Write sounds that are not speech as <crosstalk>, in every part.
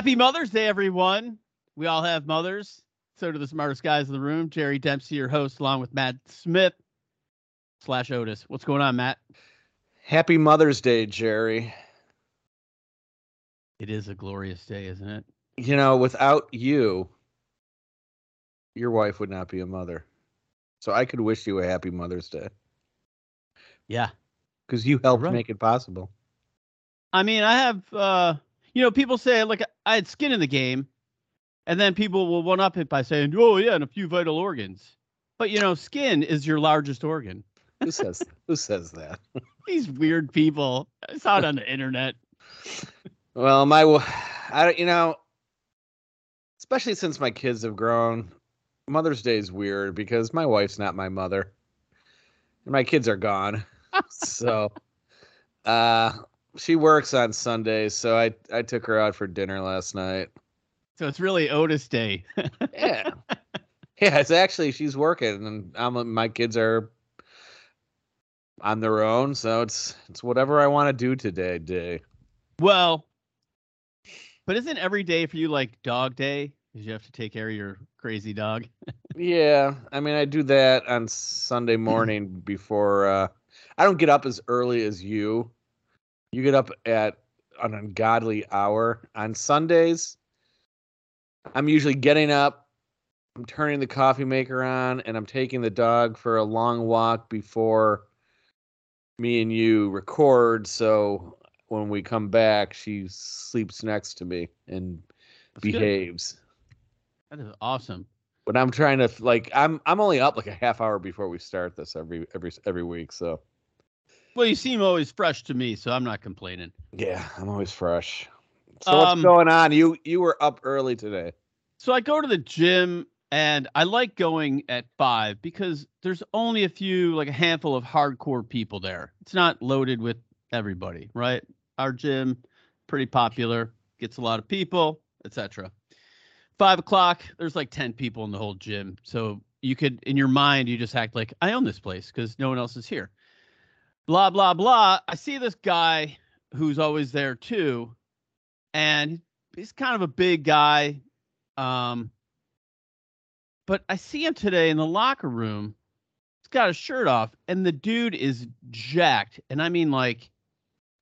Happy Mother's Day, everyone. We all have mothers. So do the smartest guys in the room. Gerry Dempsey, your host, along with Matt Smith slash Otis. What's going on, Matt? Happy Mother's Day, Gerry. It is a glorious day, isn't it? You know, without you, your wife would not be a mother. So I could wish you a happy Mother's Day Yeah. because you helped Right. make it possible. I mean, I have, uh, you know, people say, like, I had skin in the game. And then people will one up it by saying, oh, yeah, and a few vital organs. But, you know, skin is your largest organ. Who says who says that? <laughs> These weird people. I saw it on the internet. Well, my I don't- you know, especially since my kids have grown, Mother's Day is weird because my wife's not my mother. And my kids are gone. <laughs> so uh she works on Sundays, so I I took her out for dinner last night. So it's really Otis Day. Yeah. <laughs> yeah, it's actually she's working and I'm my kids are on their own, so it's it's whatever I want to do today, day. Well, but isn't every day for you like dog day? Because you have to take care of your crazy dog. <laughs> Yeah, I mean I do that on Sunday <clears throat> morning before uh I don't get up as early as you. You get up at an ungodly hour on Sundays. I'm usually getting up, I'm turning the coffee maker on and I'm taking the dog for a long walk before me and you record so when we come back she sleeps next to me and That's good. behaves. That is awesome. But I'm trying to like I'm I'm only up like a half hour before we start this every every every week. So Well, you seem always fresh to me, so I'm not complaining. yeah, I'm always fresh. So what's Um, going on? You you were up early today. So I go to the gym and I like going at five because there's only a few, like a handful of hardcore people there. It's not loaded with everybody, right? Our gym, pretty popular, gets a lot of people, etc. Five o'clock, there's like 10 people in the whole gym. So you could, in your mind, you just act like, I own this place because no one else is here. Blah, blah, blah. I see this guy who's always there too. And he's kind of a big guy, um, but I see him today in the locker room. He's got his shirt off, and the dude is jacked, and I mean like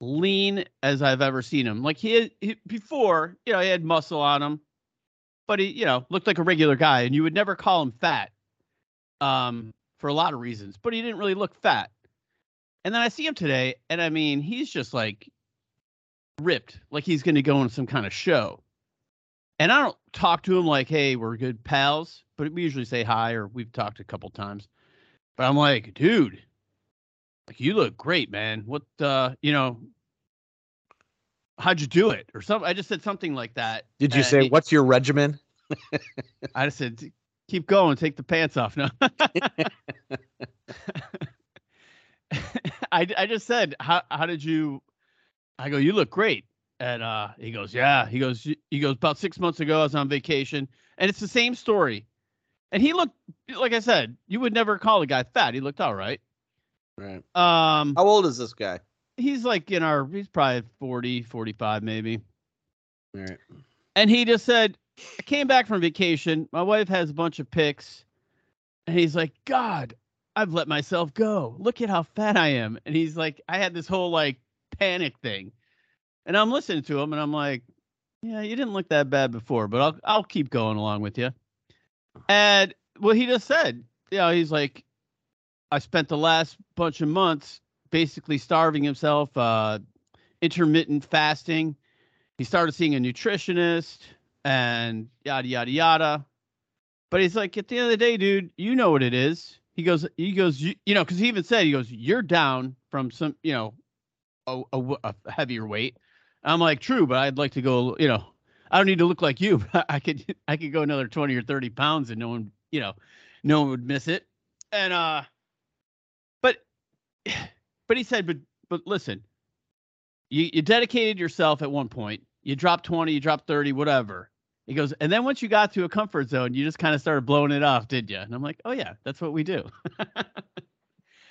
lean as I've ever seen him. Like he, he before, you know, he had muscle on him, but he, you know, looked like a regular guy, and you would never call him fat, um, for a lot of reasons. But he didn't really look fat. And then I see him today, and I mean, he's just like ripped, like he's going to go on some kind of show. And I don't talk to him like, hey, we're good pals, but we usually say hi or we've talked a couple times. But I'm like, dude, like you look great, man. What uh, you know, how'd you do it? Or something. I just said something like that. Did you say he- what's your regimen? I just said, keep going, take the pants off. No. <laughs> <laughs> <laughs> <laughs> I, I just said, how, how did you, I go, you look great. And uh, he goes, yeah, he goes, he goes, about six months ago, I was on vacation and it's the same story. And he looked, like I said, you would never call a guy fat. He looked all right. Right. Um, How old is this guy? he's like in our, he's probably 40, 45 maybe. All right. And he just said, I came back from vacation. My wife has a bunch of pics. And he's like, God, I've let myself go. Look at how fat I am. And he's like, I had this whole like panic thing. And I'm listening to him and I'm like, yeah, you didn't look that bad before, but I'll I'll keep going along with you. And what he just said, you know, he's like, I spent the last bunch of months basically starving himself, uh, intermittent fasting. He started seeing a nutritionist and yada yada yada. But he's like, at the end of the day, dude, you know what it is. He goes, he goes, you, you know, because he even said, he goes, you're down from some, you know, a heavier weight. I'm like, true, but I'd like to go, you know, I don't need to look like you. <laughs> But I could, I could go another 20 or 30 pounds and no one, you know, no one would miss it. And, uh, but, <sighs> but he said, but, but listen, you, you dedicated yourself at one point. You dropped 20, you dropped 30, whatever. He goes, and then once you got to a comfort zone, you just kind of started blowing it off, did you? And I'm like, oh yeah, that's what we do. <laughs>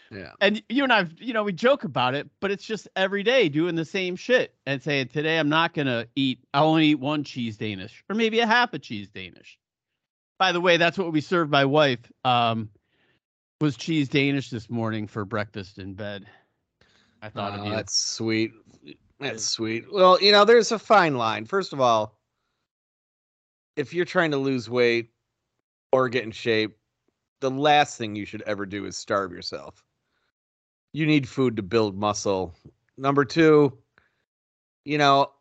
Yeah. And you and I, you know, we joke about it, but it's just every day doing the same shit and saying, today I'm not going to eat, I'll only eat one cheese Danish or maybe a half a cheese Danish. By the way, that's what we served my wife. Um, was cheese Danish this morning for breakfast in bed. I thought Oh, that's sweet. That's sweet. Well, you know, there's a fine line. First of all, if you're trying to lose weight or get in shape, the last thing you should ever do is starve yourself. You need food to build muscle. Number two, you know,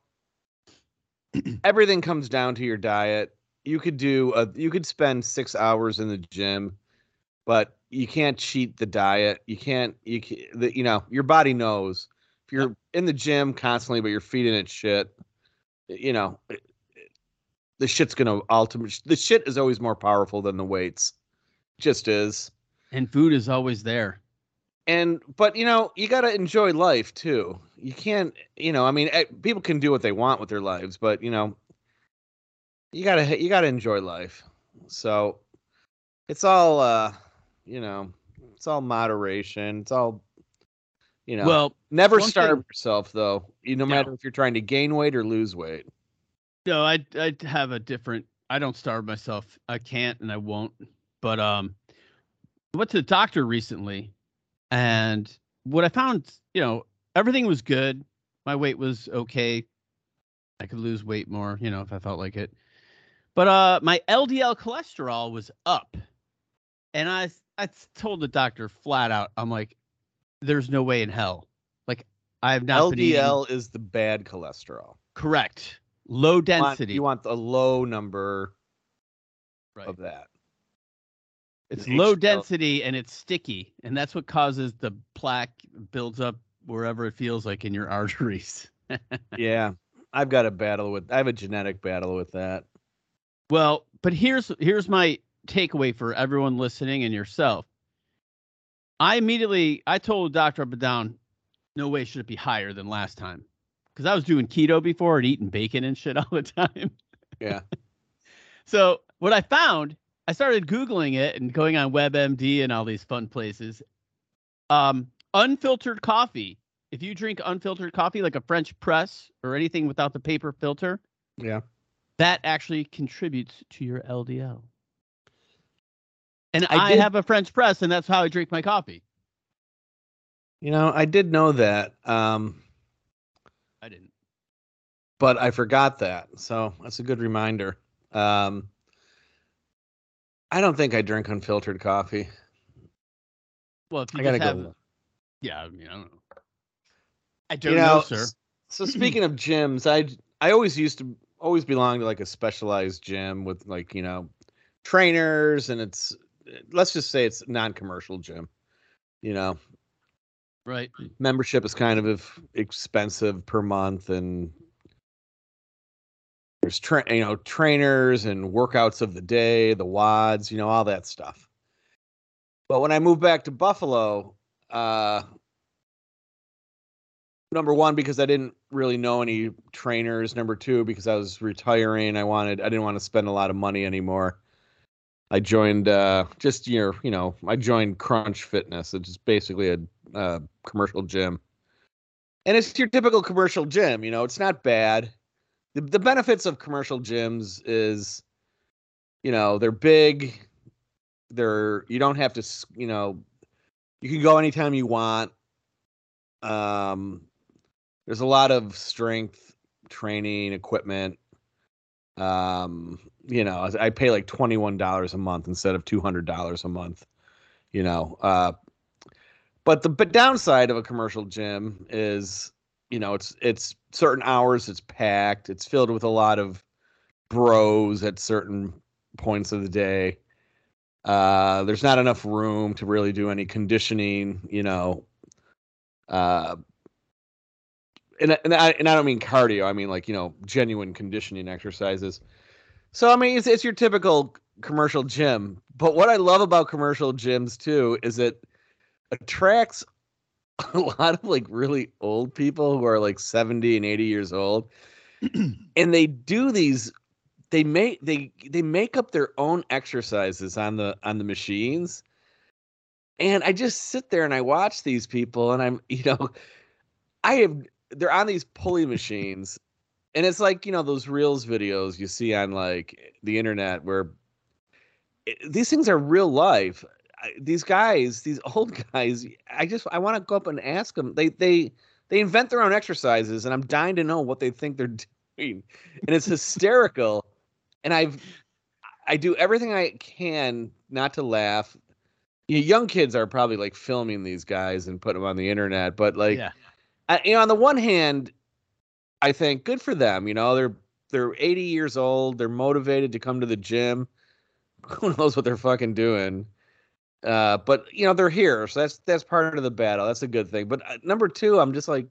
<clears throat> everything comes down to your diet. You could do a, you could spend six hours in the gym, but you can't cheat the diet. You can't, you can, the, you know, your body knows if you're in the gym constantly, but you're feeding it shit, you know, the shit's gonna ultimate. The shit is always more powerful than the weights, just is. and food is always there. And but you know, you gotta enjoy life too. You can't, you know, I mean, eh, people can do what they want with their lives, but you know, you gotta you gotta enjoy life. So it's all, uh, you know, it's all moderation. It's all, you know. Well, Never starve thing- yourself though. You no No. matter if you're trying to gain weight or lose weight. No, I I have a different. I don't starve myself. I can't and I won't. But um, I went to the doctor recently, and what I found, you know, everything was good. My weight was okay. I could lose weight more, you know, if I felt like it. But uh, my LDL cholesterol was up, and I I told the doctor flat out, I'm like, there's no way in hell. Like I have not been eating LDL is the bad cholesterol. correct. Low You want- density. You want the low number right. of that. It's an low HDL. density and it's sticky, and that's what causes the plaque builds up wherever it feels like in your <laughs> arteries. yeah, I've got a battle with. I have a genetic battle with that. Well, but here's here's my takeaway for everyone listening and yourself. I immediately I told the doctor up and down, no way should it be higher than last time, because I was doing keto before and eating bacon and shit <laughs> all the time. Yeah. So what I found, I started googling it and going on WebMD and all these fun places. Um, unfiltered coffee. If you drink unfiltered coffee, like a French press or anything without the paper filter, Yeah. that actually contributes to your LDL. And I I, did- have a French press, and that's how I drink my coffee. You know, I did know that, um, I didn't. but I forgot that. So that's a good reminder. Um, I don't think I drink unfiltered coffee. Well, if you I gotta just go. yeah, I mean, I don't know. I don't you know, know, sir. So speaking of gyms, I I always used to always belong to like a specialized gym with like you know trainers, and it's let's just say it's non-commercial gym. You know, Right. membership is kind of expensive per month, and there's tra- you know trainers and workouts of the day, the WODs, you know all that stuff. But when I moved back to Buffalo, uh, number one because I didn't really know any trainers. Number two because I was retiring, I wanted I didn't want to spend a lot of money anymore. I joined uh, just your you know I joined Crunch Fitness, which is basically a uh, commercial gym, and it's your typical commercial gym. You know, it's not bad. The the benefits of commercial gyms is, you know, they're big. They're you don't have to you know, you can go anytime you want. Um, there's a lot of strength training equipment. Um, you know, I pay like twenty one dollars a month instead of two hundred dollars a month. You know, uh, but the but downside of a commercial gym is, you know, it's it's certain hours it's packed. It's filled with a lot of bros at certain points of the day. Uh, there's not enough room to really do any conditioning. You know, uh, and and I and I don't mean cardio. I mean like you know genuine conditioning exercises. So I mean it's it's your typical commercial gym. But what I love about commercial gyms too is it attracts <laughs> a lot of like really old people who are like 70 and 80 years old. <clears throat> And they do these they make they they make up their own exercises on the on the machines. And I just sit there and I watch these people, and I'm, <laughs> you know, I have they're on these pulley machines, and it's like you know those reels videos you see on like the internet where it, these things are real life. I, these guys, these old <laughs> guys, I just I want to go up and ask them. They they they invent their own exercises, and I'm dying to know what they think they're <laughs> doing, and it's hysterical. and I've I do everything I can not to laugh. You know, young kids are probably like filming these guys and putting them on the internet, but like, yeah. I, you know, on the one hand, I think good for them. You know, they're they're 80 years old. They're motivated to come to the gym. <laughs> Who knows what they're fucking doing? Uh, but you know, they're here, so that's that's part of the battle. That's a good thing. But uh, number two, I'm just like,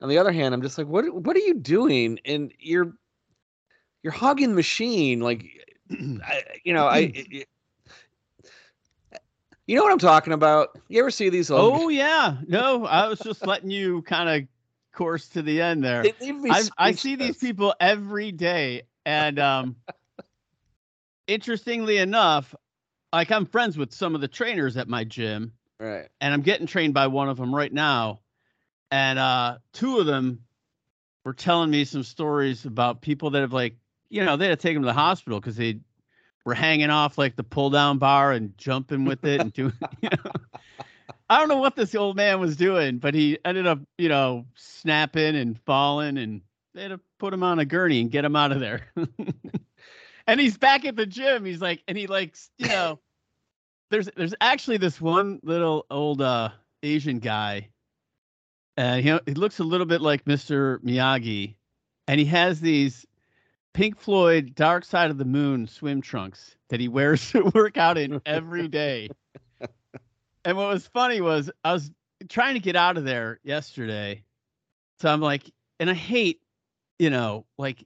on the other hand, I'm just like, what what are you doing? And you're you're hogging the machine, like, <clears throat> I, you know, I. It, you know what I'm talking about? You ever see these? Old Oh yeah, no, I was just letting you kind of course to the end there. They leave me I, I see these people every day, and um, interestingly enough, like I'm friends with some of the trainers at my gym, Right. and I'm getting trained by one of them right now, and uh, two of them were telling me some stories about people that have like, you know, they had to take them to the hospital because they were hanging off like the pull down bar and jumping with it and doing, <laughs> you know. I don't know what this old man was doing, but he ended up, you know, snapping and falling, and they had to put him on a gurney and get him out of there. <laughs> and he's back at the gym. He's like, and he likes, you <laughs> know, there's there's actually this one little old uh Asian guy. Uh, he know he looks a little bit like Mr. Miyagi, and he has these Pink Floyd Dark Side of the Moon swim trunks that he wears <laughs> to work out in every day. and what was funny was I was trying to get out of there yesterday. So I'm like, and I hate, you know, like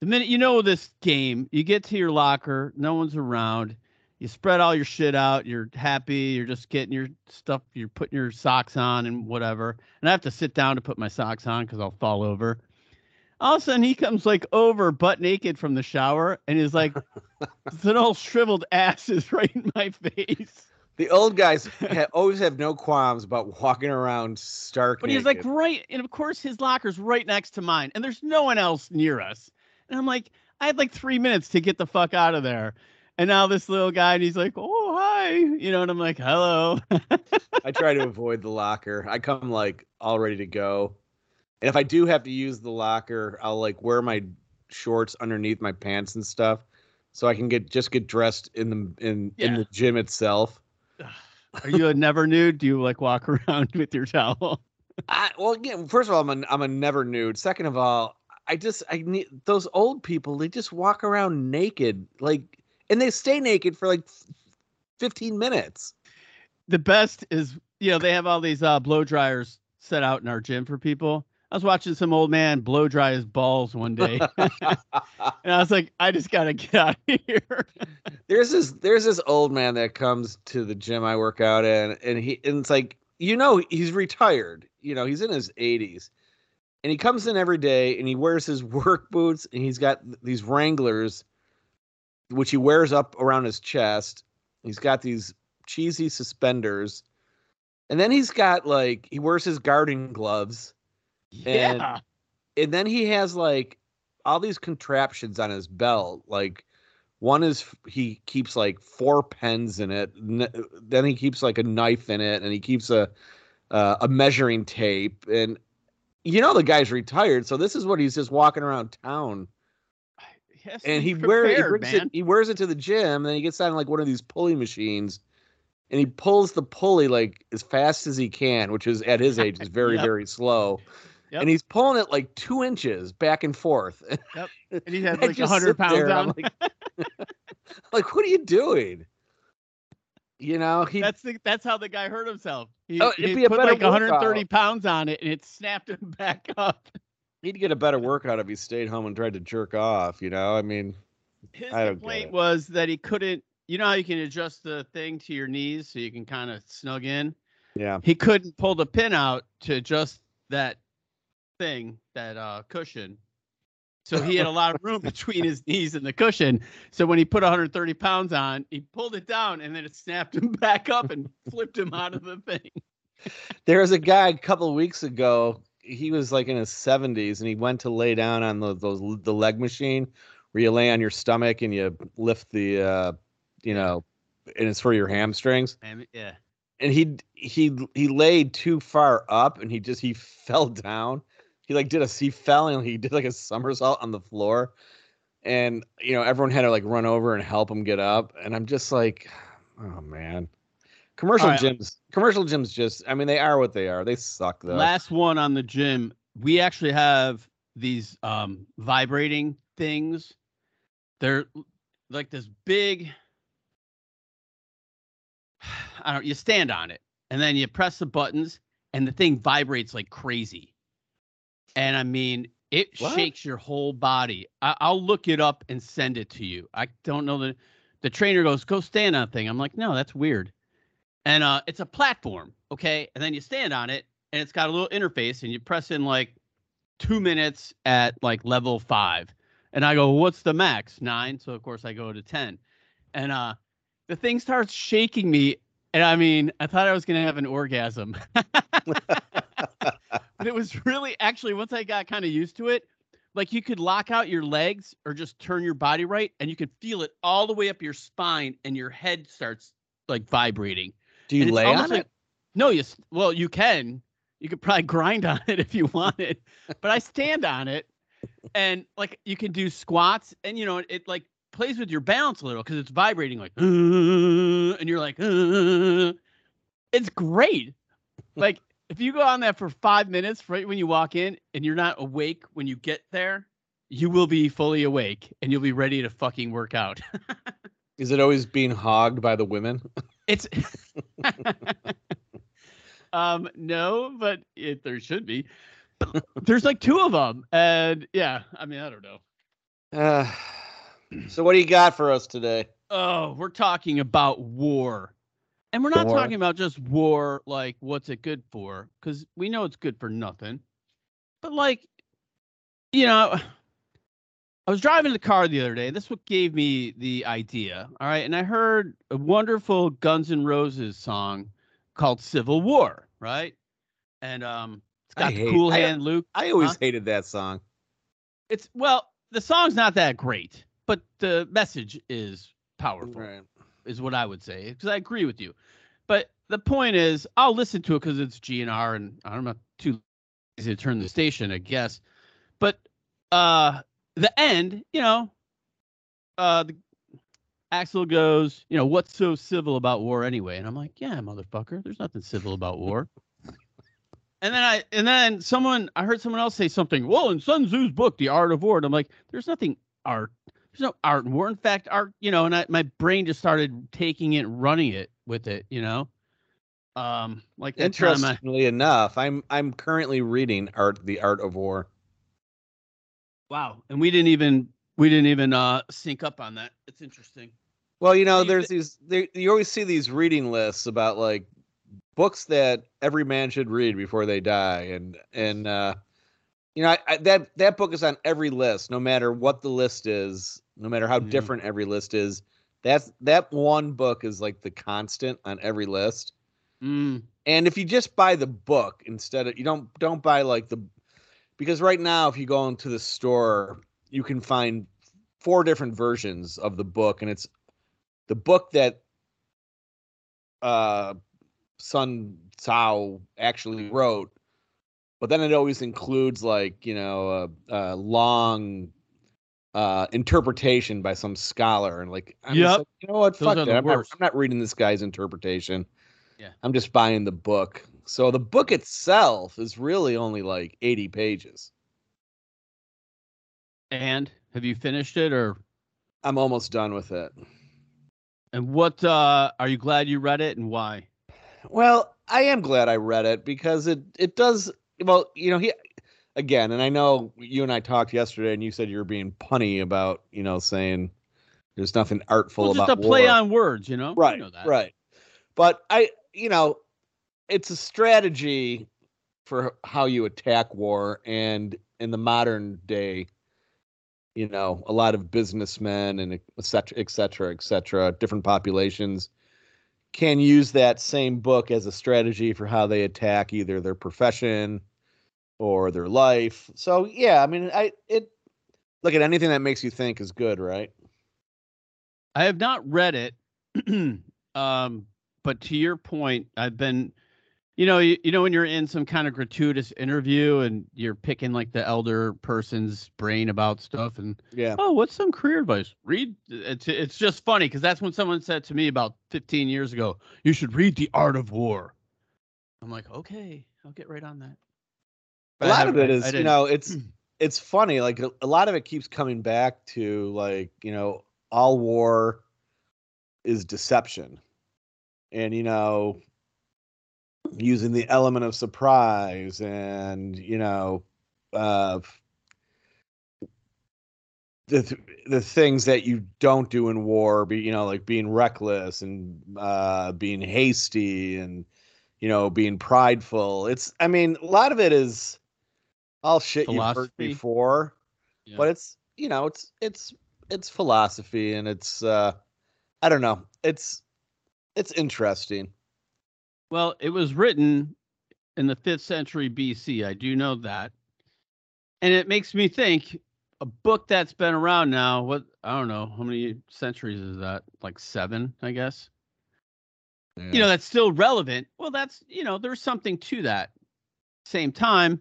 the minute you know this game, you get to your locker, no one's around, you spread all your shit out, you're happy, you're just getting your stuff, you're putting your socks on and whatever. And I have to sit down to put my socks on because I'll fall over. All of a sudden, he comes like over butt naked from the shower, and he's like, <laughs> "An old shriveled ass is right in my face." The old guys ha- always have no qualms about walking around stark. But he's like right, and of course his locker's right next to mine, and there's no one else near us. And I'm like, I had like three minutes to get the fuck out of there, and now this little guy, and he's like, "Oh hi," you know, and I'm like, "Hello." I try to avoid the locker. I come like all ready to go. And if I do have to use the locker, I'll like wear my shorts underneath my pants and stuff so I can get just get dressed in the in in the gym itself. Are you a never nude? Do you like walk <laughs> around with your towel? I, well, yeah, first of all, I'm a, I'm a never nude. Second of all, I just I need those old people. They just walk around naked, like, and they stay naked for like 15 minutes. the best is you know they have all these uh blow dryers set out in our gym for people i was watching some old man blow dry his balls one day <laughs> <laughs> and i was like i just gotta get out of here <laughs> there's this there's this old man that comes to the gym I work out in, and he and it's like you know he's retired. You know he's in his 80s, and he comes in every day and he wears his <laughs> work boots and he's got these Wranglers, which he wears up around his chest. He's got these cheesy suspenders, and then he's got like he wears his gardening gloves, And- yeah. and then he has like all these contraptions on his belt. Like one is he keeps like four pens in it. Then he keeps like a knife in it and he keeps a uh, a measuring tape. And you know the guy's retired so this is what he's just walking around town has to and he wears he, prepared, brings it, he wears it to the gym and then he gets on like one of these pulley machines and he pulls the pulley like as fast as he can which is at his age is <laughs> very Yep. very slow Yep. and he's pulling it like two inches back and forth Yep. <laughs> and he had I like 100 pounds there and I'm on like, <laughs> like, what are you doing? You know, he that's the, that's how the guy hurt himself he, Oh, it'd be a put better like 130 workout. pounds on it and it snapped him <laughs> back up he'd get a better workout if he stayed home and tried to jerk off. You know, I mean, his I complaint was that he couldn't you know how you can adjust the thing to your knees so you can kind of snug in yeah, he couldn't pull the pin out to adjust that thing, that uh cushion. So he had a lot of room <laughs> between his knees and the cushion. So when he put 130 pounds on, he pulled it down and then it snapped him <laughs> back up and flipped him out of the thing. There was a guy a couple of weeks ago. He was like in his 70s and he went to lay down on the those the leg machine where you lay on your stomach and you lift the uh you know and it's for your hamstrings. And yeah. And he he he laid too far up and he just he <laughs> fell down. He like did a he fell and he did like a somersault on the floor. And you know, everyone had to like run over and help him get up. And I'm just like, <sighs> oh man. Commercial right. gyms, commercial gyms just I mean they are what they are. They suck though. Last one on the gym. We actually have these um vibrating things. They're like this big <sighs> I don't you stand on it and then you press the buttons and the thing vibrates like crazy. And I mean, it What? shakes your whole body. I, I'll look it up and send it to you. I don't know the the trainer goes, go stand on the thing. I'm like, no, that's weird. And uh it's a platform, okay? And then you stand on it and it's got a little interface and you press in like two minutes at like level five. And I go, what's the max? Nine. So of course I go to 10. And uh the thing starts shaking me. And I mean, I thought I was gonna have an orgasm. <laughs> <laughs> <laughs> but it was <laughs> really actually once I got kind of used to it, like you could lock out your legs or just turn your body right and you could feel it all the way up your spine and your head starts like vibrating. Do you lay on like- it? No, you well, you can. You could probably <laughs> grind on it if you wanted, but I stand on it, and like you can do squats, and you know it, it like plays with your balance a little because it's vibrating like, "Uh," <laughs> and you're like, "Uh." it's great. Like if you go on that for five minutes right when you walk in, and you're not awake when you get there, you will be fully awake and you'll be ready to fucking work out. <laughs> Is it always being hogged by the women? It's <laughs> um no, but it there should be. There's like two of them, and yeah, I mean I don't know. Uh, so what do you got for us today? Oh, we're talking about war, and we're not War. talking about just war like what's it good for? Because we know it's good for nothing. But like, you know, <sighs> I was driving the car the other day. This what gave me the idea. All right, and I heard a wonderful Guns N' Roses song called "Civil War." Right, and um, it's got the hate- Cool I- Hand Luke. I always Huh? hated that song. It's well, the song's not that great, but the message is powerful. Right. Is what I would say because I agree with you. But the point is, I'll listen to it because it's GNR, and I'm not too lazy to turn the station, I guess. But uh, the end, you know, uh, the, Axl goes, you know, what's so civil about war anyway? And I'm like, yeah, motherfucker, there's nothing civil about war. And then I and then someone I heard someone else say something. Well, in Sun Tzu's book, The Art of War, and I'm like, there's nothing art there's no art in war. In fact, art, you know, and I, my brain just started taking it, running it with it, you know. Um, like time I, Interestingly enough, I'm I'm currently reading Art the Art of War. wow, and we didn't even we didn't even uh sync up on that. It's interesting. Well, you know, there's these there, you always see these reading lists about like books that every man should read before they die, and and uh, you know I, I, that that book is on every list, no matter what the list is, no matter how Yeah. different every list is. That's that one book is like the constant on every list. Mm, And if you just buy the book instead of you don't don't buy like the because right now if you go into the store you can find four different versions of the book and it's the book that uh Sun Tzu actually wrote but then it always includes like you know a, a long uh interpretation by some scholar and like I'm Yep. like, you know what Those fuck that I'm not. I'm not reading this guy's interpretation Yeah. I'm just buying the book. So the book itself is really only like 80 pages. and have you finished it, or I'm almost done with it. and what? uh Are you glad you read it, and why? Well, I am glad I read it because it it does well, you know, he again, and I know you and I talked yesterday and you said you were being punny about, you know, saying there's nothing artful Well, just about a play war. on words, you know. You right know that. right but i you know it's a strategy for how you attack war and in the modern day you know, a lot of businessmen and et cetera, et cetera, et cetera, different populations can use that same book as a strategy for how they attack either their profession or their life. So yeah, I mean, I it look at anything that makes you think is good, right? I have not read it, <clears throat> um, but to your point, I've been, you know, you, you know when you're in some kind of gratuitous interview and you're picking like the elder person's brain about stuff, and Yeah. oh, what's some career advice? Read. It's it's just funny because that's when someone said to me about 15 years ago, you should read The Art of War. I'm like, okay, I'll get right on that. A But lot of it is you know <clears throat> it's it's funny like a, a lot of it keeps coming back to like you know all war is deception. And you know using the element of surprise and you know uh the th- the things that you don't do in war be you know like being reckless and uh being hasty and you know being prideful. It's i mean a lot of it is all shit you've heard before Yeah. but it's you know it's it's it's philosophy and it's uh i don't know it's it's interesting Well, it was written in the fifth century BC. I do know that. And it makes me think a book that's been around now, what I don't know, how many centuries is that? Like seven, I guess. You know, that's still relevant. Well, that's, you know, there's something to that. Same time,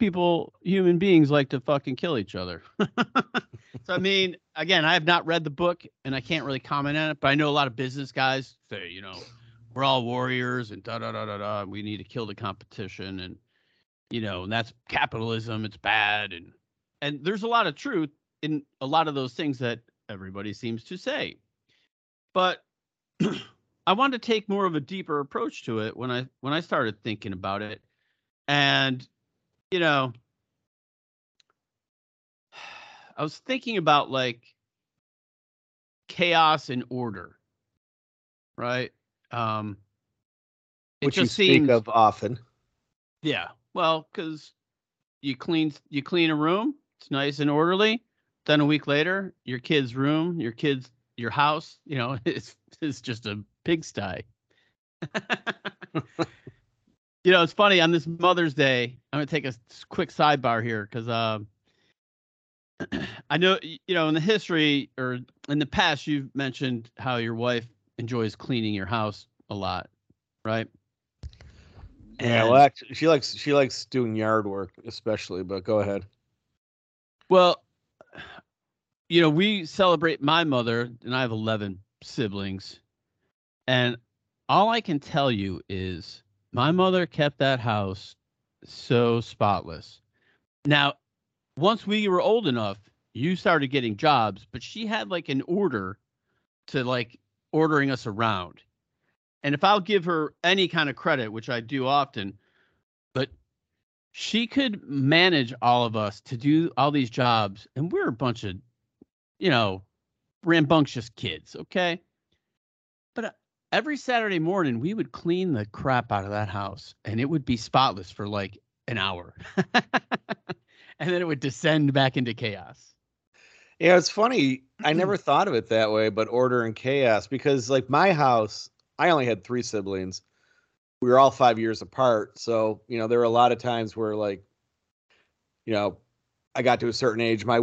people, human beings like to fucking kill each other. <laughs> so, I mean, again, I have not read the book and I can't really comment on it, but I know a lot of business guys say, you know, we're all warriors and da da da da da. We need to kill the competition, and you know, and that's capitalism. It's bad, and and there's a lot of truth in a lot of those things that everybody seems to say. But <clears throat> I wanted to take more of a deeper approach to it when I when I started thinking about it, and you know, <sighs> I was thinking about like chaos and order, right? Um, it which you speak seems, of often yeah. Well, because you clean you clean a room, it's nice and orderly. Then a week later, your kid's room, your kid's your house, you know, <laughs> it's it's just a pigsty. <laughs> <laughs> you know, it's funny on this Mother's Day. I'm gonna take a quick sidebar here because um, <clears throat> I know you know in the history or in the past you've mentioned how your wife enjoys cleaning your house a lot, right? yeah well actually she likes she likes doing yard work especially but go ahead Well, you know, we celebrate my mother, and I have 11 siblings. And all I can tell you is my mother kept that house so spotless. Now, once we were old enough, you started getting jobs, but she had like an order to like ordering us around. And if I'll give her any kind of credit, which I do often, but she could manage all of us to do all these jobs and we're a bunch of you know rambunctious kids okay every saturday morning we would clean the crap out of that house and it would be spotless for like an hour <laughs> and then it would descend back into chaos Yeah, it's funny. I never <clears throat> thought of it that way, but order and chaos because like my house, I only had three siblings. We were all five years apart. So, you know, there were a lot of times where like, you know, I got to a certain age, my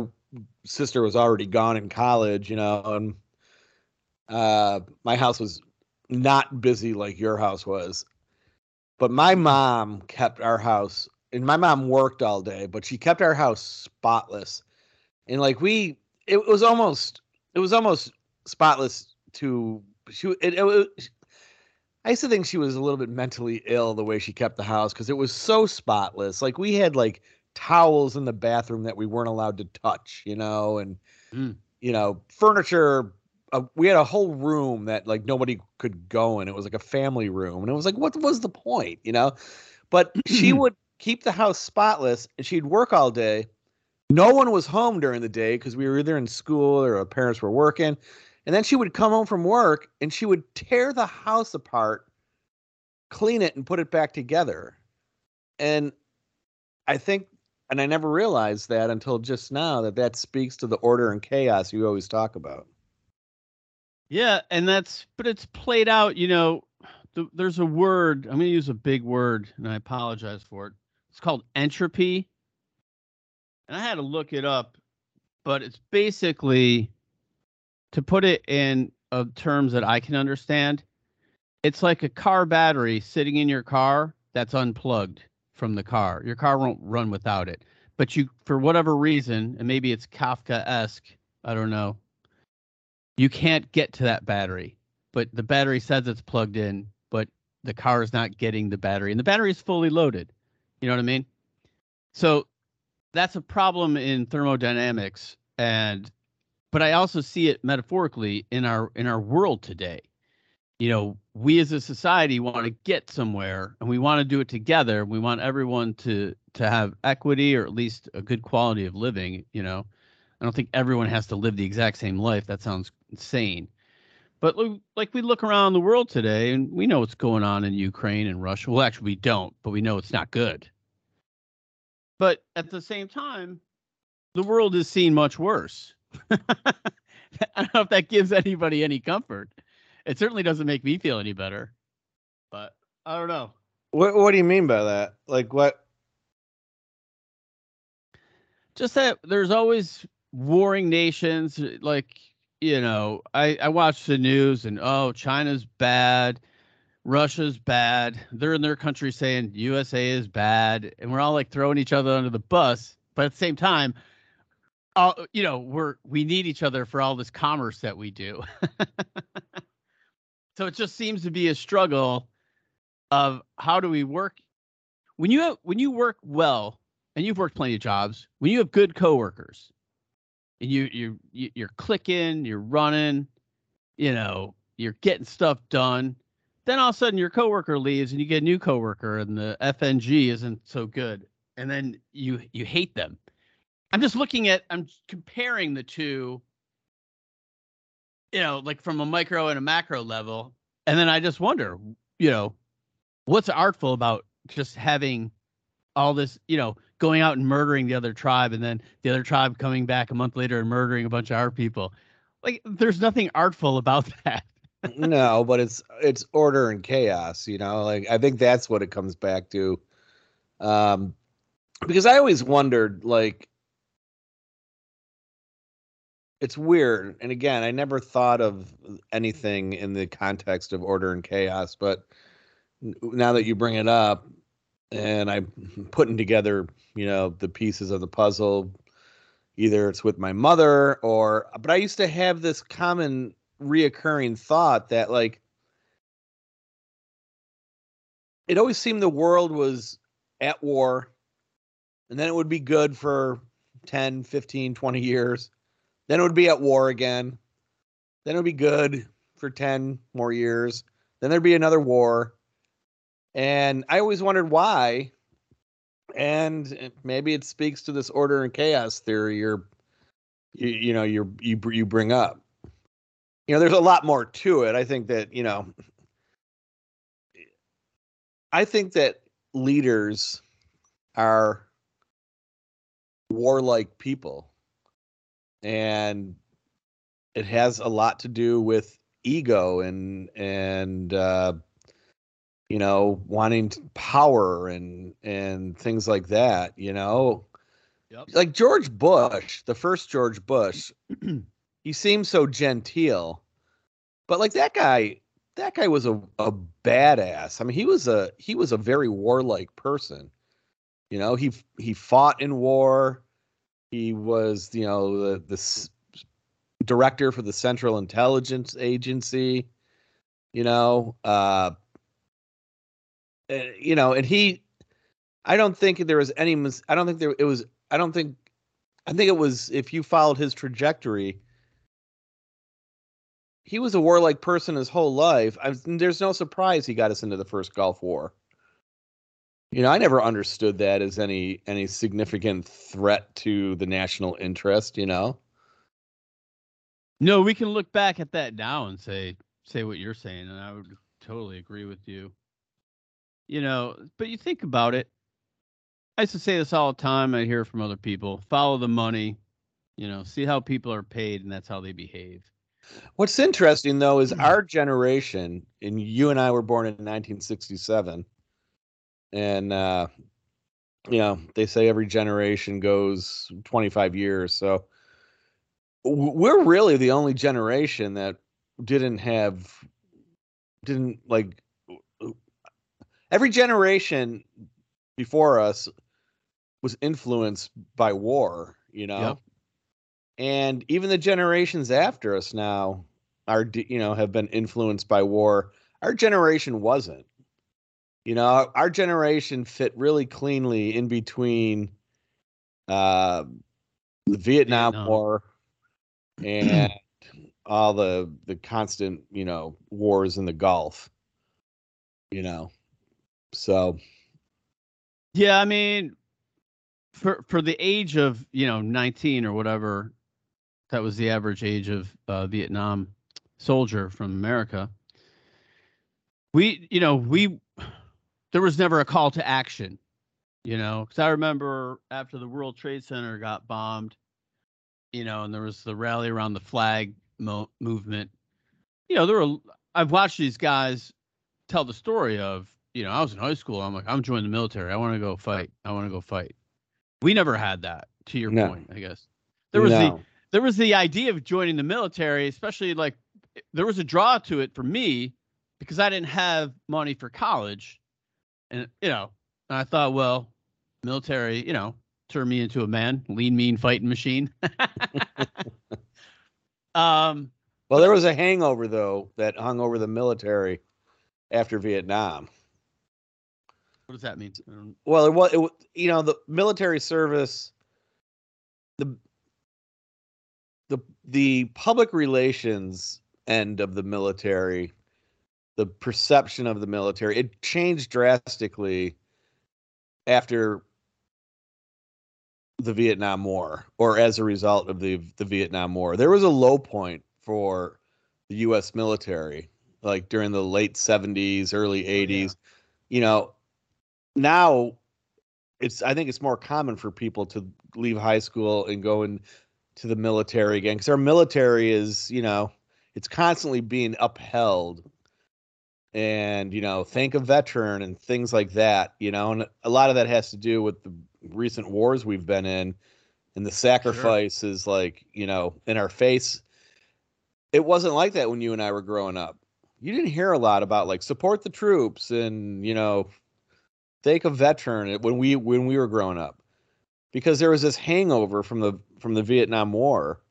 sister was already gone in college, you know, and uh my house was not busy like your house was. But my mom kept our house and my mom worked all day, but she kept our house spotless. And like we it was almost it was almost spotless to she it, it was I used to think she was a little bit mentally ill the way she kept the house because it was so spotless. Like we had like towels in the bathroom that we weren't allowed to touch, you know, and Mm. you know furniture. Uh, we had a whole room that like nobody could go in. It was like a family room, and it was like, what was the point, you know? But she <clears throat> would keep the house spotless, and she'd work all day. No one was home during the day because we were either in school or our parents were working. And then she would come home from work and she would tear the house apart, clean it, and put it back together. And I think and I never realized that until just now that that speaks to the order and chaos you always talk about. Yeah, and that's but it's played out. You know, th- there's a word. I'm going to use a big word, and I apologize for it. It's called entropy, and I had to look it up, but it's basically to put it in uh, terms that I can understand. It's like a car battery sitting in your car that's unplugged from the car. Your car won't run without it. But you, for whatever reason, and maybe it's Kafka esque, I don't know, you can't get to that battery. But the battery says it's plugged in, but the car is not getting the battery, and the battery is fully loaded. You know what I mean? So that's a problem in thermodynamics, and but I also see it metaphorically in our in our world today you know, we as a society want to get somewhere and we want to do it together. We want everyone to to have equity or at least a good quality of living, you know. I don't think everyone has to live the exact same life. That sounds insane. But like we look around the world today and we know what's going on in Ukraine and Russia. Well, actually we don't, but we know it's not good. But at the same time, the world is seen much worse. <laughs> I don't know if that gives anybody any comfort it certainly doesn't make me feel any better. But I don't know. What What do you mean by that? Like what? Just that there's always warring nations. Like you know, I I watch the news and oh, China's bad. Russia's bad. They're in their country saying USA is bad, and we're all like throwing each other under the bus. But at the same time, uh, you know, we're we need each other for all this commerce that we do. <laughs> So it just seems to be a struggle of how do we work when you have when you work well and you've worked plenty of jobs when you have good coworkers and you you you're clicking you're running you know you're getting stuff done then all of a sudden your coworker leaves and you get a new coworker and the fng isn't so good and then you you hate them i'm just looking at i'm comparing the two you know, like from a micro and a macro level. And then I just wonder, you know, what's artful about just having all this, you know, going out and murdering the other tribe and then the other tribe coming back a month later and murdering a bunch of our people. Like there's nothing artful about <laughs> that. no, but it's it's order and chaos, you know? Like I think that's what it comes back to. Um because I always wondered like it's weird and again i never thought of anything in the context of order and chaos but now that you bring it up and i'm putting together you know the pieces of the puzzle either it's with my mother or but i used to have this common reoccurring thought that like it always seemed the world was at war and then it would be good for 10 15 20 years then it would be at war again. Then it would be good for 10 more years. Then there'd be another war. And I always wondered why. And maybe it speaks to this order and chaos theory you're you, you know you're you you bring up. You know, there's a lot more to it. I think that, you know, I think that leaders are warlike people and it has a lot to do with ego and and uh, you know wanting power and and things like that. You know, yep. like George Bush, the first George Bush, <clears throat> he seems so genteel, but like that guy. That guy was a, a badass. I mean, he was a he was a very warlike person. You know, he he fought in war he was, you know, the the director for the Central Intelligence Agency. You know, uh, you know, and he, I don't think there was any. I don't think there it was. I don't think. I think it was if you followed his trajectory. He was a warlike person his whole life. I, there's no surprise he got us into the first Gulf War. You know, I never understood that as any any significant threat to the national interest, you know. No, we can look back at that now and say say what you're saying and I would totally agree with you. You know, but you think about it I used to say this all the time. I hear from other people: follow the money. You know, see how people are paid, and that's how they behave. What's interesting though is our generation, and you and I were born in 1967, and uh, you know they say every generation goes 25 years, so we're really the only generation that didn't have didn't like every generation before us was influenced by war you know? Yep. And even the generations after us now are you know have been influenced by war. Our generation wasn't. You know our generation fit really cleanly in between uh, the vietnam, vietnam. war and all the the constant you know wars in the gulf you know so yeah i mean for for the age of you know 19 or whatever that was the average age of uh, Vietnam soldier from America. We, you know, we there was never a call to action, you know, because I remember after the World Trade Center got bombed, you know, and there was the rally around the flag mo- movement. You know, there were I've watched these guys tell the story of, you know, I was in high school. I'm like, I'm joining the military. I want to go fight. I want to go fight. We never had that. To your no. point, I guess there was no. the there was the idea of joining the military, especially like there was a draw to it for me because I didn't have money for college. And, you know, I thought, well, military, you know, turn me into a man, lean, mean fighting machine. <laughs> um, well, there was a hangover, though, that hung over the military after Vietnam. What does that mean? Well, it was, it, you know, the military service, the the the public relations end of the military, the perception of the military, it changed drastically after the Vietnam War or as a result of the the Vietnam War. There was a low point for the US military like during the late 70s, early 80s. Oh, yeah. You know, now it's I think it's more common for people to leave high school and go and to the military again because our military is you know it's constantly being upheld. And you know thank a veteran and things like that you know and a lot of that has to do with the recent wars we've been in and the sacrifices sure. like you know in our face. It wasn't like that when you and i were growing up. You didn't hear a lot about like support the troops and you know thank a veteran eh, when we when we were growing up because there was this hangover from the from the Vietnam War.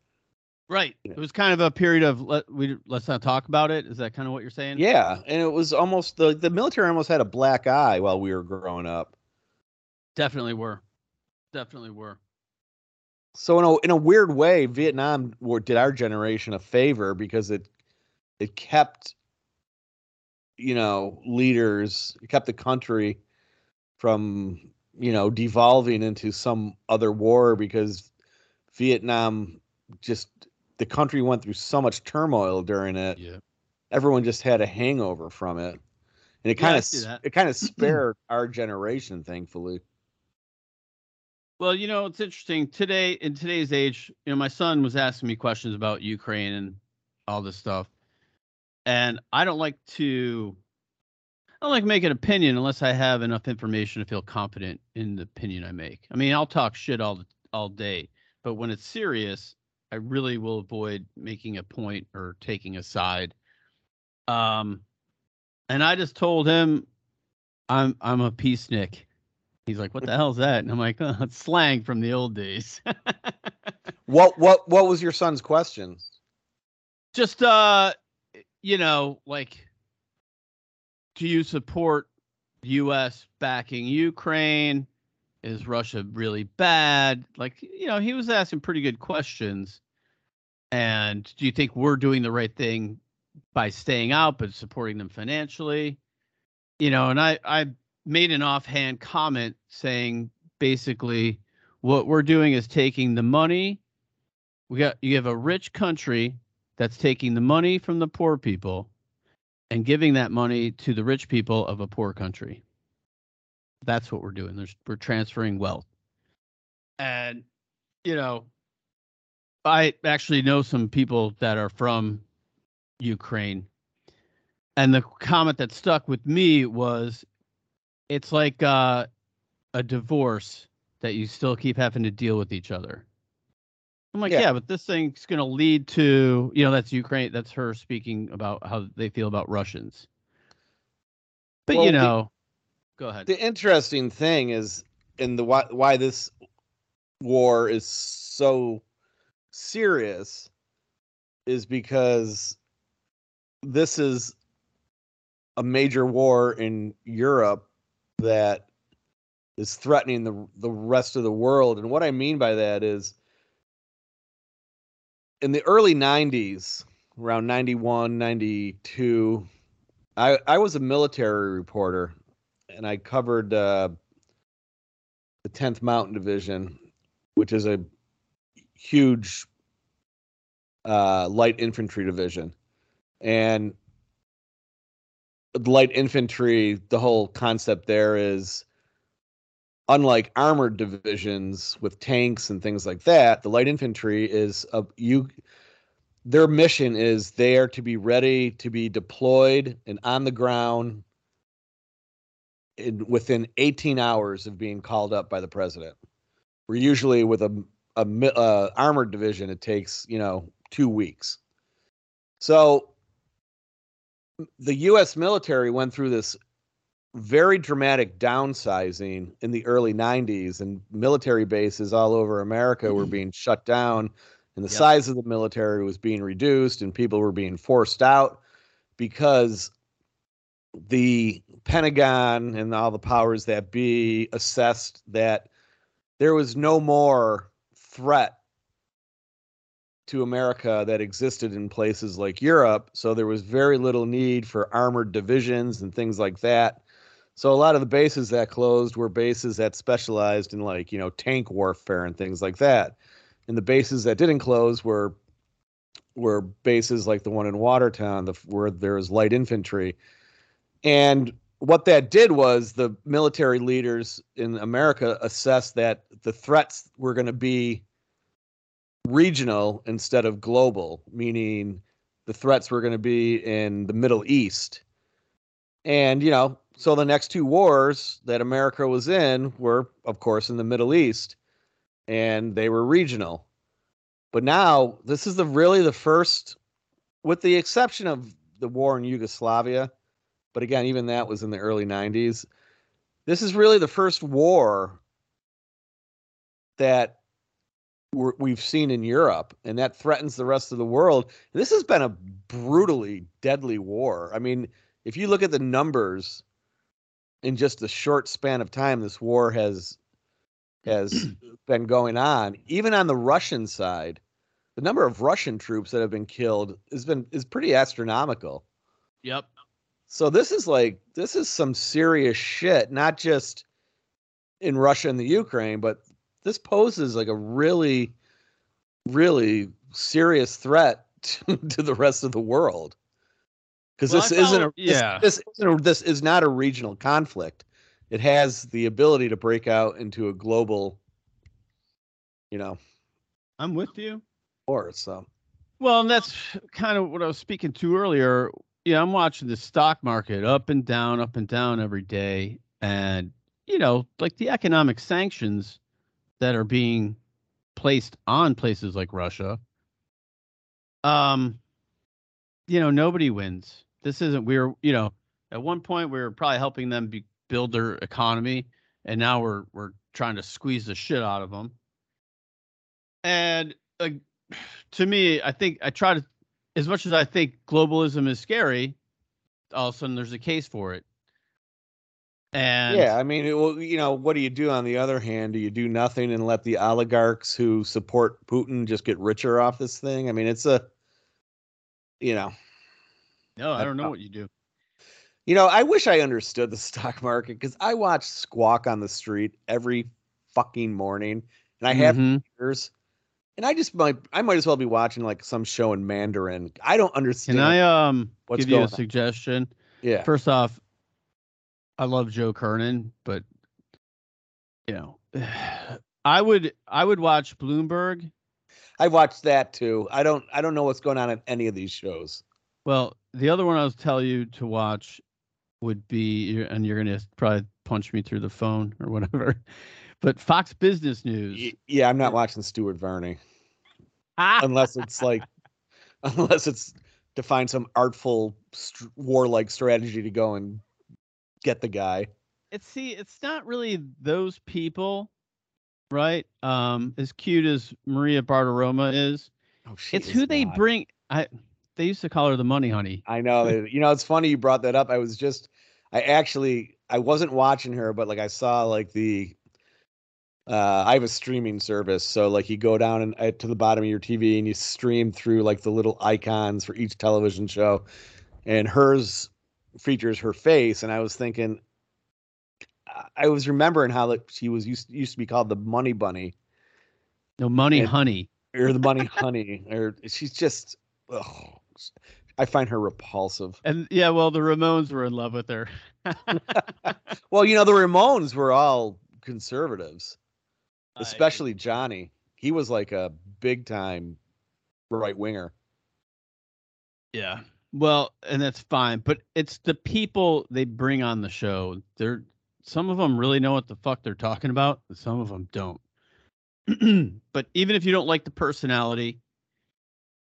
Right. It was kind of a period of let we let's not talk about it. Is that kind of what you're saying? Yeah, and it was almost the the military almost had a black eye while we were growing up. Definitely were. Definitely were. So in a in a weird way, Vietnam did our generation a favor because it it kept you know leaders, it kept the country from you know devolving into some other war because Vietnam just the country went through so much turmoil during it. Yeah. Everyone just had a hangover from it. And it kind yeah, of it kind of <clears throat> spared our generation, thankfully. Well, you know, it's interesting today in today's age. You know, my son was asking me questions about Ukraine and all this stuff, and I don't like to. I don't like making an opinion unless I have enough information to feel confident in the opinion I make. I mean, I'll talk shit all all day, but when it's serious, I really will avoid making a point or taking a side. Um, and I just told him, I'm I'm a peacenik. He's like, "What the hell's that?" And I'm like, oh, "It's slang from the old days." <laughs> what what what was your son's question? Just uh, you know, like, do you support U.S. backing Ukraine? is Russia really bad? Like, you know, he was asking pretty good questions. And do you think we're doing the right thing by staying out but supporting them financially? You know, and I I made an offhand comment saying basically what we're doing is taking the money we got you have a rich country that's taking the money from the poor people and giving that money to the rich people of a poor country. That's what we're doing. There's we're transferring wealth. And you know, I actually know some people that are from Ukraine. And the comment that stuck with me was it's like uh, a divorce that you still keep having to deal with each other. I'm like, Yeah. yeah, but this thing's going to lead to, you know, that's Ukraine. That's her speaking about how they feel about Russians. But Well, you the- know, go ahead. The interesting thing is, in the why, why this war is so serious, is because this is a major war in Europe that is threatening the the rest of the world. And what I mean by that is, in the early '90s, around 91, 92, I I was a military reporter and I covered uh, the 10th Mountain Division, which is a huge uh, light infantry division. And light infantry, the whole concept there is unlike armored divisions with tanks and things like that, the light infantry is a you their mission is there to be ready to be deployed and on the ground in, within 18 hours of being called up by the president. We're usually with a a armored division, it takes you know two weeks. So the U.S. military went through this very dramatic downsizing in the early 90s, and military bases all over America were mm-hmm. being shut down, and the Yep. size of the military was being reduced, and people were being forced out because the Pentagon and all the powers that be assessed that there was no more threat to America that existed in places like Europe. So there was very little need for armored divisions and things like that. So a lot of the bases that closed were bases that specialized in like, you know, tank warfare and things like that. And the bases that didn't close were were bases like the one in Watertown, the, where there was light infantry. And what that did was the military leaders in America assessed that the threats were going to be regional instead of global, meaning the threats were going to be in the Middle East. And, you know, so the next two wars that America was in were, of course, in the Middle East, and they were regional. But now this is the really the first, with the exception of the war in Yugoslavia, but again, even that was in the early 90s. This is really the first war that we're, we've seen in Europe, and that threatens the rest of the world. This has been a brutally deadly war. I mean, if you look at the numbers in just a short span of time, this war has has <clears throat> been going on. Even on the Russian side, the number of Russian troops that have been killed has been is pretty astronomical. Yep. So this is like this is some serious shit, not just in Russia and the Ukraine, but this poses like a really, really serious threat to, <laughs> to the rest of the world. Because Well, this isn't a yeah. this, this isn't a, this is not a regional conflict. It has the ability to break out into a global, you know, I'm with you. Or So Well, and that's kind of what I was speaking to earlier. Yeah, I'm watching the stock market up and down, up and down every day. And, you know, like the economic sanctions that are being placed on places like Russia. Um, you know, nobody wins. This isn't we're, you know, at one point we were probably helping them be, build their economy, and now we're we're trying to squeeze the shit out of them. And uh, <sighs> to me, I think I try to, as much as I think globalism is scary, all of a sudden there's a case for it. And yeah, I mean, it, well, you know, what do you do on the other hand? Do you do nothing and let the oligarchs who support Putin just get richer off this thing? I mean, it's a, you know, no, I don't know what you do. you know, I wish I understood the <laughs> stock market because I watch Squawk on the Street every fucking morning, and I have Mhm. years, and I just might, I might as well be watching like some show in Mandarin. I don't understand. Can I um what's give you a on. suggestion? yeah, First off, I love Joe Kernan, but you know, <sighs> I would I would watch Bloomberg. I watched that too. I don't I don't know what's going on in any of these shows. Well, the other one I was tell you to watch would be, and you're gonna probably punch me through the phone or whatever. <laughs> But Fox Business News. Yeah, I'm not watching Stuart Varney unless it's like <laughs> unless it's to find some artful st- warlike strategy to go and get the guy. it's see, it's not really those people, right? Um, as cute as Maria Bartiromo is, Oh, it's who they bring. I they used to call her the money honey. I know. <laughs> You know, it's funny you brought that up. I was just, I actually, I wasn't watching her, but like I saw like the, uh, I have a streaming service, so like you go down and uh, to the bottom of your TV and you stream through like the little icons for each television show, and hers features her face, and I was thinking, I- was remembering how like she was used used to be called the Money Bunny No money And- honey. or the Money <laughs> Honey, or she's just, ugh, I find her repulsive. And yeah, well, the Ramones were in love with her. <laughs> Well, you know, the Ramones were all conservatives, I- especially Johnny. He was like a big time right winger. Yeah. Well, and that's fine, but it's the people they bring on the show. They're some of them really know what the fuck they're talking about, and some of them don't. <clears throat> but even if you don't like the personality,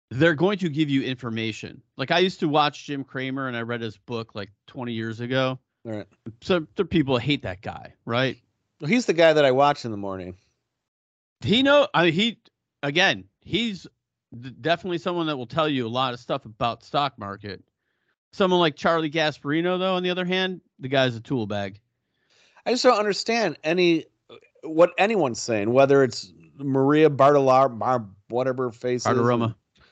they're going to give you information. Like I used to watch Jim Cramer and I read his book like 20 years ago. All right. So there people hate that guy, right? Well, he's the guy that I watch in the morning. He know I mean he again, he's definitely someone that will tell you a lot of stuff about stock market. Someone like Charlie Gasparino though on the other hand, the guy's a tool bag. I just don't understand any what anyone's saying, whether it's Maria Bartolar, Bar, whatever face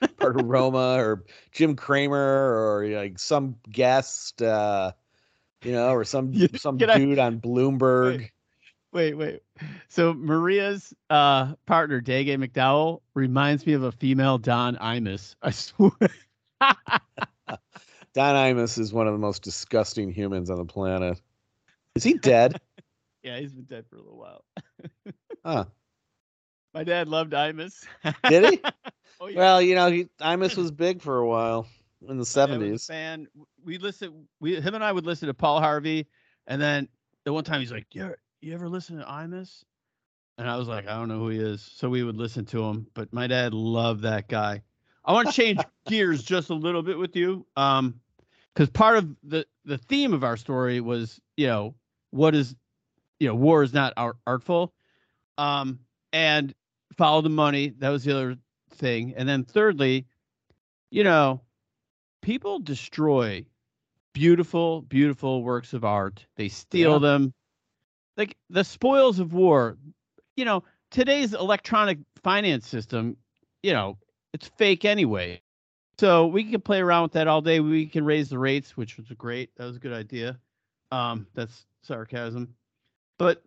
is, of Roma or Jim Cramer, or like some guest, uh, you know, or some some can I- dude on Bloomberg. Wait, wait. So Maria's uh partner, Dagen McDowell, reminds me of a female Don Imus. I swear. <laughs> Don Imus is one of the most disgusting humans on the planet. Is he <laughs> dead? yeah, he's been dead for a little while. Huh. <laughs> My dad loved Imus. Did he? Oh, yeah. Well, you know, he Imus was <laughs> big for a while in the My dad was a seventies. fan. We listen. We him and I would listen to Paul Harvey, and then the one time he's like, "You ever, you ever listen to Imus?" And I was like, "I don't know who he is." So we would listen to him. But my dad loved that guy. I want to change <laughs> gears just a little bit with you, um, because part of the the theme of our story was, you know, what is, you know, war is not art- artful, um, and follow the money. That was the other thing, and then thirdly, you know, people destroy beautiful, beautiful works of art. They steal Yeah. them. Like the spoils of war, you know, today's electronic finance system, you know, it's fake anyway. So we can play around with that all day. We can raise the rates, which was great. That was a good idea. Um, that's sarcasm. But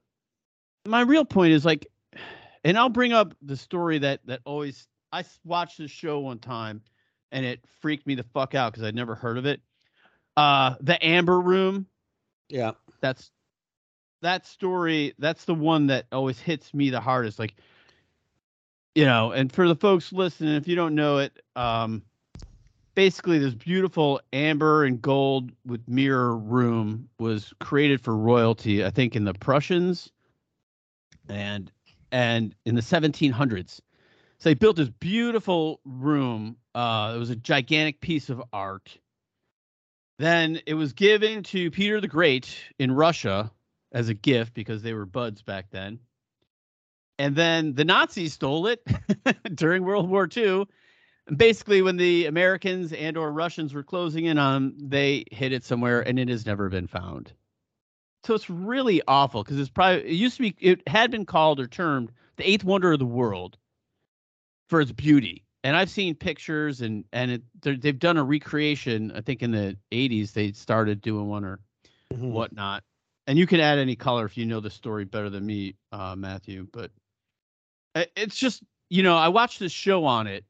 my real point is like, <sighs> and I'll bring up the story that that always I watched this show one time and it freaked me the fuck out because I'd never heard of it. Uh, the Amber Room. Yeah. That's that story. That's the one that always hits me the hardest. Like, you know, and for the folks listening, if you don't know it, um, basically this beautiful amber and gold with mirror room was created for royalty. I think in the Prussians and and in the 1700s. So they built this beautiful room. Uh, it was a gigantic piece of art. Then it was given to Peter the Great in Russia as a gift because they were buds back then. And then the Nazis stole it <laughs> during World War II. Basically, when the Americans and or Russians were closing in on they hid it somewhere, and it has never been found. So it's really awful because it's probably it used to be it had been called or termed the eighth wonder of the world for its beauty. And I've seen pictures and and it, they've done a recreation. I think in the 80s they started doing one or Mhm. whatnot. And you can add any color if you know the story better than me, uh, Matthew. But it's just you know I watched this show on it,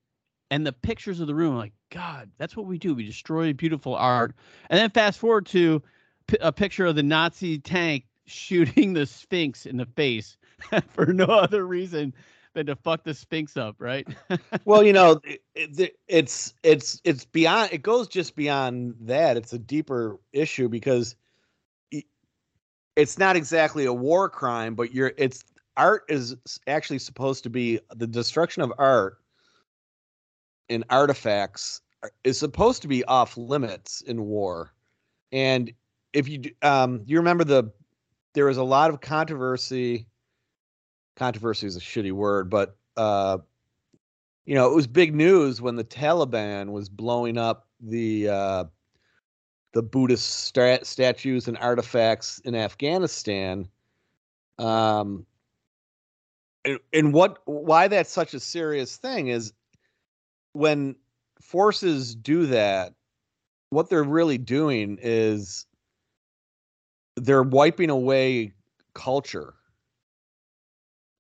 and the pictures of the room, like God, that's what we do. We destroy beautiful art, and then fast forward to p- a picture of the Nazi tank <laughs> shooting the Sphinx in the face. <laughs> for no other reason than to fuck the Sphinx up, right? <laughs> well, you know, it, it, it's it's it's beyond. It goes just beyond that. It's a deeper issue because it's not exactly a war crime, but you're. It's art is actually supposed to be the destruction of art and artifacts is supposed to be off limits in war. And if you um you remember the there was a lot of controversy controversy is a shitty word, but uh you know, it was big news when the Taliban was blowing up the uh the Buddhist stat- statues and artifacts in Afghanistan. Um and, and what why that's such a serious thing is when forces do that, what they're really doing is they're wiping away culture.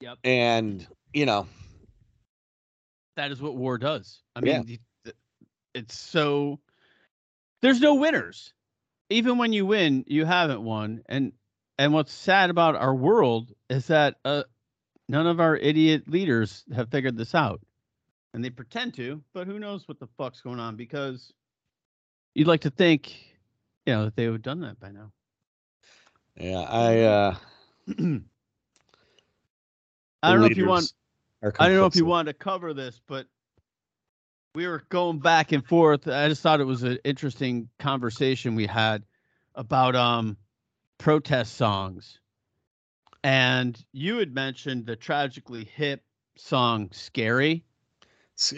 Yep. And, you know, that is what war does. I mean, yeah. it's so there's no winners. Even when you win, you haven't won. And and what's sad about our world is that uh, none of our idiot leaders have figured this out and they pretend to, but who knows what the fuck's going on because you'd like to think, you know, that they would have done that by now. Yeah, I uh <clears throat> I don't know if you want I don't know if you wanted to cover this, but we were going back and forth. I just thought it was an interesting conversation we had about um protest songs. And you had mentioned the tragically hip song Scary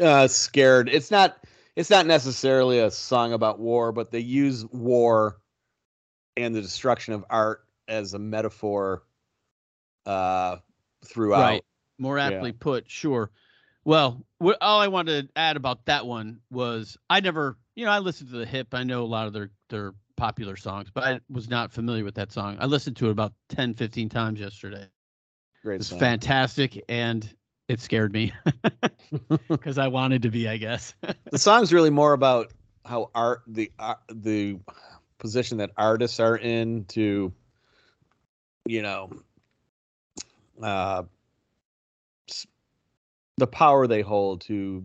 uh, scared. It's not. It's not necessarily a song about war, but they use war and the destruction of art as a metaphor uh, throughout. Right. More aptly yeah. put, sure. Well, all I wanted to add about that one was I never, you know, I listened to the hip. I know a lot of their their popular songs, but I was not familiar with that song. I listened to it about 10, 15 times yesterday. Great. It's fantastic. And it scared me <laughs> <laughs> because I wanted to be, I guess. <laughs> the song's really more about how art the uh, the position that artists are in to, you know, uh, the power they hold to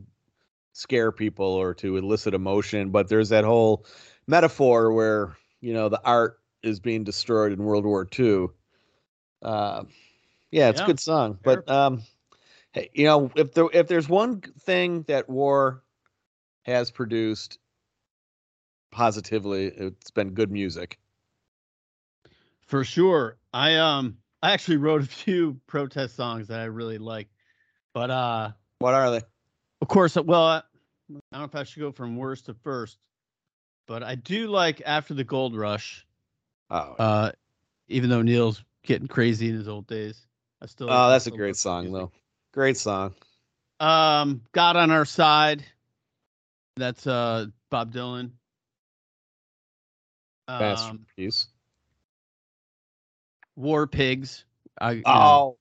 scare people or to elicit emotion. But there's that whole metaphor where you know the art is being destroyed in World War II. Uh, yeah, it's yeah, a good song, but um, hey, you know, if there if there's one thing that war has produced positively, it's been good music. For sure. I um I actually wrote a few <laughs> protest songs that I really like. But uh what are they? Of course, well, I don't know if I should go from worst to first, but I do like After the Gold Rush. Oh. Uh even though Neil's getting crazy in his old days. I still Oh, that's a great song music. though. Great song. Um, God on Our Side. That's uh Bob Dylan. Um, Masterpiece. War Pigs. I, oh, know.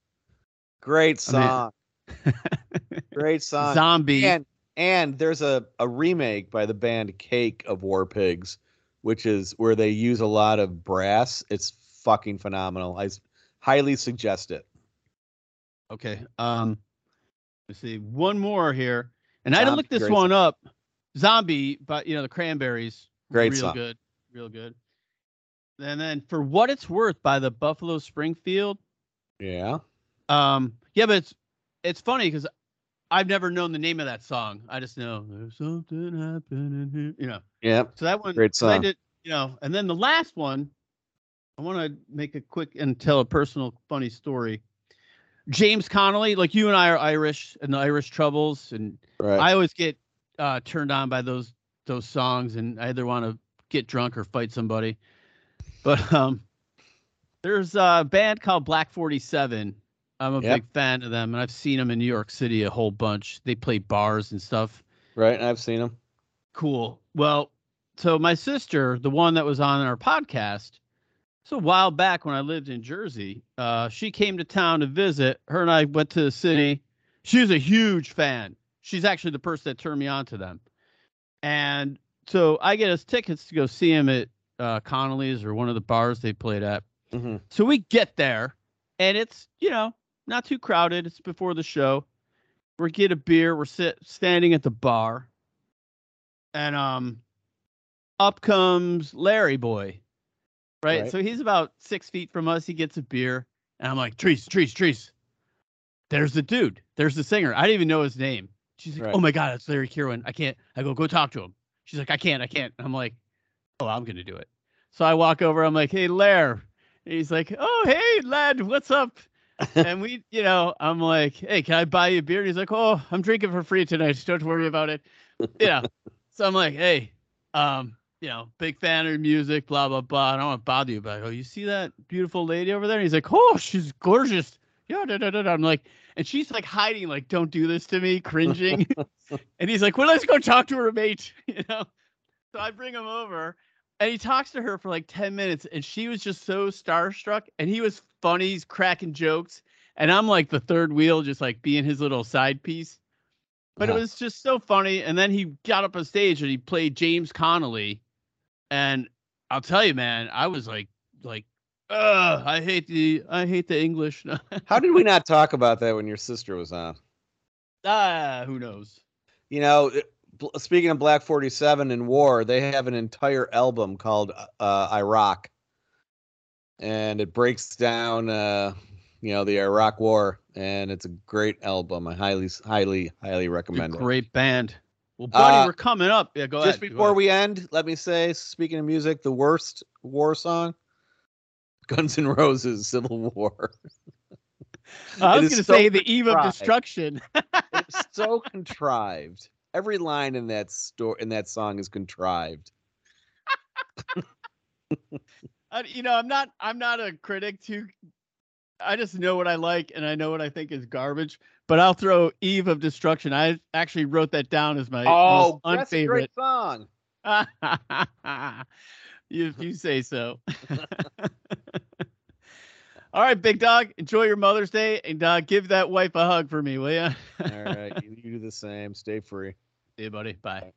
great song. I mean, <laughs> great song. Zombie. And and there's a, a remake by the band Cake of War Pigs, which is where they use a lot of brass. It's fucking phenomenal. I highly suggest it. Okay. Um, let's see one more here, and Zombie, I had to look this one song. up. Zombie, but you know the Cranberries. Great real song. good, real good. And then for what it's worth by the Buffalo Springfield. Yeah. Um. Yeah, but it's it's funny because I've never known the name of that song. I just know there's something happening here. You know. Yeah. So that one. Great song. I did. You know, and then the last one. I want to make a quick and tell a personal funny story. James Connolly, like you and I are Irish and the Irish Troubles, and right. I always get uh, turned on by those those songs, and I either want to get drunk or fight somebody. But um, there's a band called Black Forty Seven. I'm a yep. big fan of them, and I've seen them in New York City a whole bunch. They play bars and stuff. Right, I've seen them. Cool. Well, so my sister, the one that was on our podcast, so a while back when I lived in Jersey, uh, she came to town to visit. Her and I went to the city. She was a huge fan. She's actually the person that turned me on to them. And so I get us tickets to go see him at uh, Connolly's or one of the bars they played at. Mm-hmm. So we get there, and it's you know not too crowded. It's before the show. We get a beer. We're sit standing at the bar, and um, up comes Larry Boy, right? Right. So he's about six feet from us. He gets a beer, and I'm like, Trees, Trees, Trees. There's the dude. There's the singer. I didn't even know his name. She's like, Right. Oh my god, it's Larry Kirwan. I can't. I go, go talk to him. She's like, I can't, I can't. I'm like, oh, I'm gonna do it. So I walk over. I'm like, hey, Lair. He's like, oh, hey, lad, what's up? <laughs> and we, you know, I'm like, hey, can I buy you a beer? And he's like, oh, I'm drinking for free tonight. Don't worry about it. You know. <laughs> so I'm like, hey, um, you know, big fan of music, blah blah blah. I don't want to bother you, but go, you see that beautiful lady over there? And he's like, oh, she's gorgeous. Yeah, da, da, da, da. I'm like, and she's like hiding, like, don't do this to me, cringing. <laughs> and he's like, well, let's go talk to her mate, you know. So I bring him over, and he talks to her for like 10 minutes, and she was just so starstruck, and he was funny, he's cracking jokes, and I'm like the third wheel, just like being his little side piece. But it Uh-huh. was just so funny. And then he got up on stage and he played James Connolly. And I'll tell you, man, I was like, like, Ugh, I hate the I hate the English. <laughs> How did we not talk about that when your sister was on? ah, who knows? You know, it- speaking of Black 47 and war, they have an entire album called uh, Iraq. And it breaks down, uh, you know, the Iraq war. And it's a great album. I highly, highly, highly recommend it. great band. Well, buddy, Uh, we're coming up. Yeah, go Just ahead. go before we end, let me say, speaking of music, the worst war song Guns N' Roses Civil War. I was going to so say the eve of destruction. <laughs> it's so contrived. Every line in that store in that song is contrived. <laughs> I, you know, I'm not I'm not a critic to I just know what I like and I know what I think is garbage. But I'll throw Eve of Destruction. I actually wrote that down as my Oh, that's a great song. <laughs> If you say so. <laughs> All right, big dog. Enjoy your Mother's Day and uh, give that wife a hug for me, will you? All right, you, <laughs> you do the same. Stay free. See you, buddy. Bye.